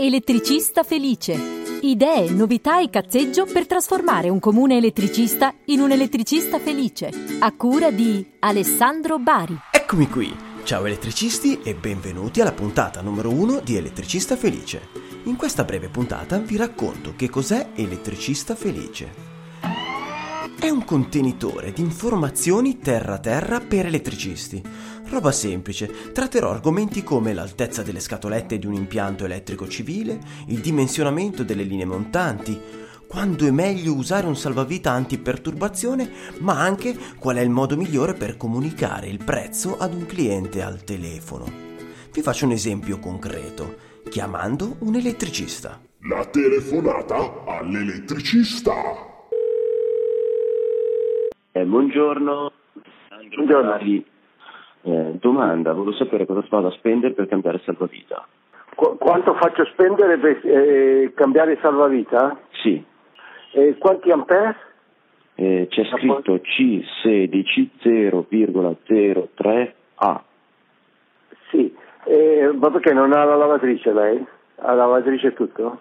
Elettricista felice. Idee, novità e cazzeggio per trasformare un comune elettricista in un elettricista felice. A cura di Alessandro Bari. Eccomi qui. Ciao elettricisti e benvenuti alla puntata numero 1 di Elettricista Felice. In questa breve puntata vi racconto che cos'è Elettricista Felice. È un contenitore di informazioni terra-terra per elettricisti. Roba semplice, tratterò argomenti come l'altezza delle scatolette di un impianto elettrico civile, il dimensionamento delle linee montanti, quando è meglio usare un salvavita antiperturbazione, ma anche qual è il modo migliore per comunicare il prezzo ad un cliente al telefono. Vi faccio un esempio concreto, chiamando un elettricista. La telefonata all'elettricista. Eh, buongiorno. Buongiorno. Eh, domanda, volevo sapere cosa si va da spendere per cambiare salvavita. Qu- quanto faccio spendere per eh, cambiare salvavita? Sì, E quanti ampere? eh, c'è scritto C16 0,03A. Sì. Eh, ma perché non ha la lavatrice lei? Ha la lavatrice tutto?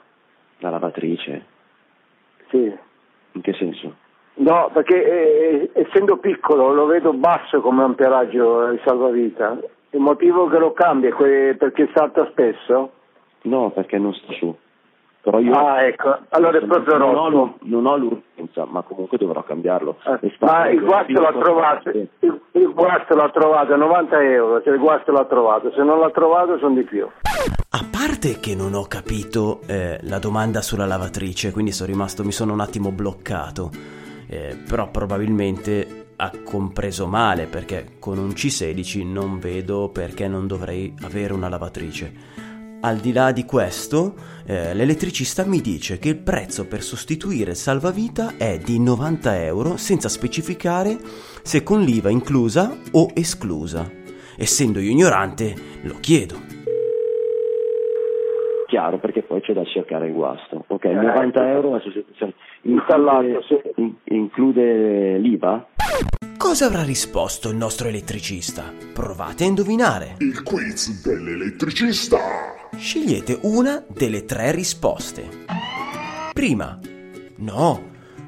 La lavatrice? Sì. In che senso? No, perché eh, essendo piccolo lo vedo basso come amperaggio il salvavita. Il motivo che lo cambia è perché salta spesso? No, perché non sta su. Però io Ah, ecco. Allora è proprio non, ho, rotto. l'ur- non ho l'urgenza, ma comunque dovrò cambiarlo. Eh, stato Ma il guasto l'ha trovato, il, il guasto l'ha trovato a 90 euro, se il guasto l'ha trovato, se non l'ha trovato sono di più. A parte che non ho capito eh, la domanda sulla lavatrice, quindi sono rimasto, mi sono un attimo bloccato, Eh, però probabilmente ha compreso male perché con un C16 non vedo perché non dovrei avere una lavatrice. Al di là di questo, eh, l'elettricista mi dice che il prezzo per sostituire il salvavita è di 90 euro senza specificare se con l'IVA inclusa o esclusa. Essendo io ignorante, lo chiedo. Chiaro, perché poi c'è da cercare il guasto. Ok, Eh, 90 euro la sostituzione. In- include l'IVA? Cosa avrà risposto il nostro elettricista? Provate a indovinare. Il quiz dell'elettricista. Scegliete una delle tre risposte. Prima. No,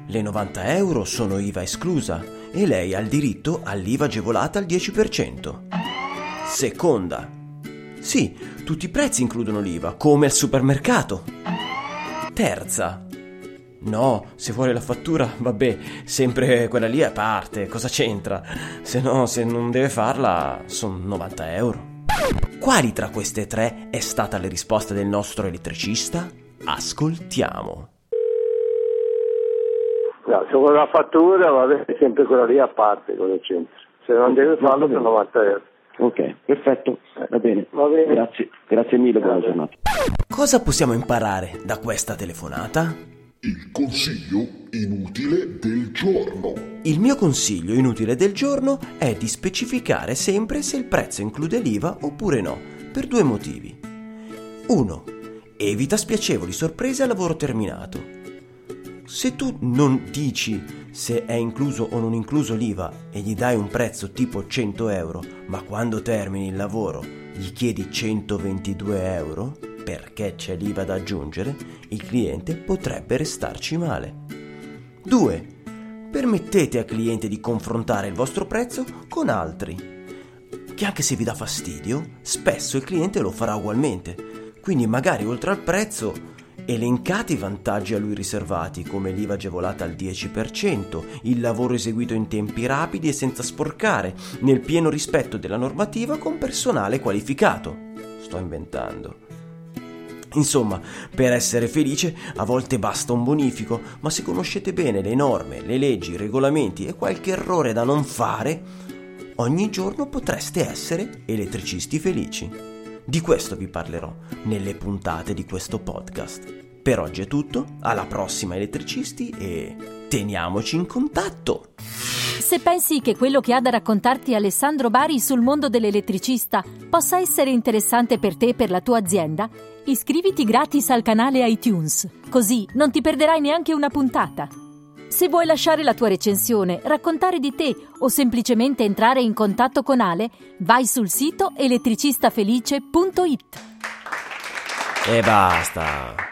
le 90 euro sono IVA esclusa e lei ha il diritto all'IVA agevolata al 10%. Seconda. Sì, tutti i prezzi includono l'IVA, come al supermercato. Terza. No, se vuole la fattura, vabbè, sempre quella lì a parte, cosa c'entra? Se no, se non deve farla, sono 90 euro. Quali tra queste tre è stata la risposta del nostro elettricista? Ascoltiamo. No, se vuole la fattura va bene, sempre quella lì a parte, cosa c'entra. Se non deve farlo sono 90 euro. Ok, perfetto, va bene. Va bene. Grazie, grazie mille, buona Grazie. giornata. Cosa possiamo imparare da questa telefonata? Il consiglio inutile del giorno. Il mio consiglio inutile del giorno è di specificare sempre se il prezzo include l'IVA oppure no, per due motivi. 1. Evita spiacevoli sorprese al lavoro terminato. Se tu non dici se è incluso o non incluso l'IVA e gli dai un prezzo tipo 100 euro, ma quando termini il lavoro gli chiedi 122 euro perché c'è l'IVA da aggiungere, il cliente potrebbe restarci male. 2. Permettete al cliente di confrontare il vostro prezzo con altri, che anche se vi dà fastidio, spesso il cliente lo farà ugualmente. Quindi magari oltre al prezzo elencate i vantaggi a lui riservati come l'IVA agevolata al 10%, il lavoro eseguito in tempi rapidi e senza sporcare, nel pieno rispetto della normativa con personale qualificato. Sto inventando. Insomma, per essere felice a volte basta un bonifico, ma se conoscete bene le norme, le leggi, i regolamenti e qualche errore da non fare, ogni giorno potreste essere elettricisti felici. Di questo vi parlerò nelle puntate di questo podcast. Per oggi è tutto, alla prossima elettricisti e teniamoci in contatto! Se pensi che quello che ha da raccontarti Alessandro Bari sul mondo dell'elettricista possa essere interessante per te e per la tua azienda, iscriviti gratis al canale iTunes, così non ti perderai neanche una puntata. Se vuoi lasciare la tua recensione, raccontare di te o semplicemente entrare in contatto con Ale, vai sul sito elettricistafelice.it. E basta.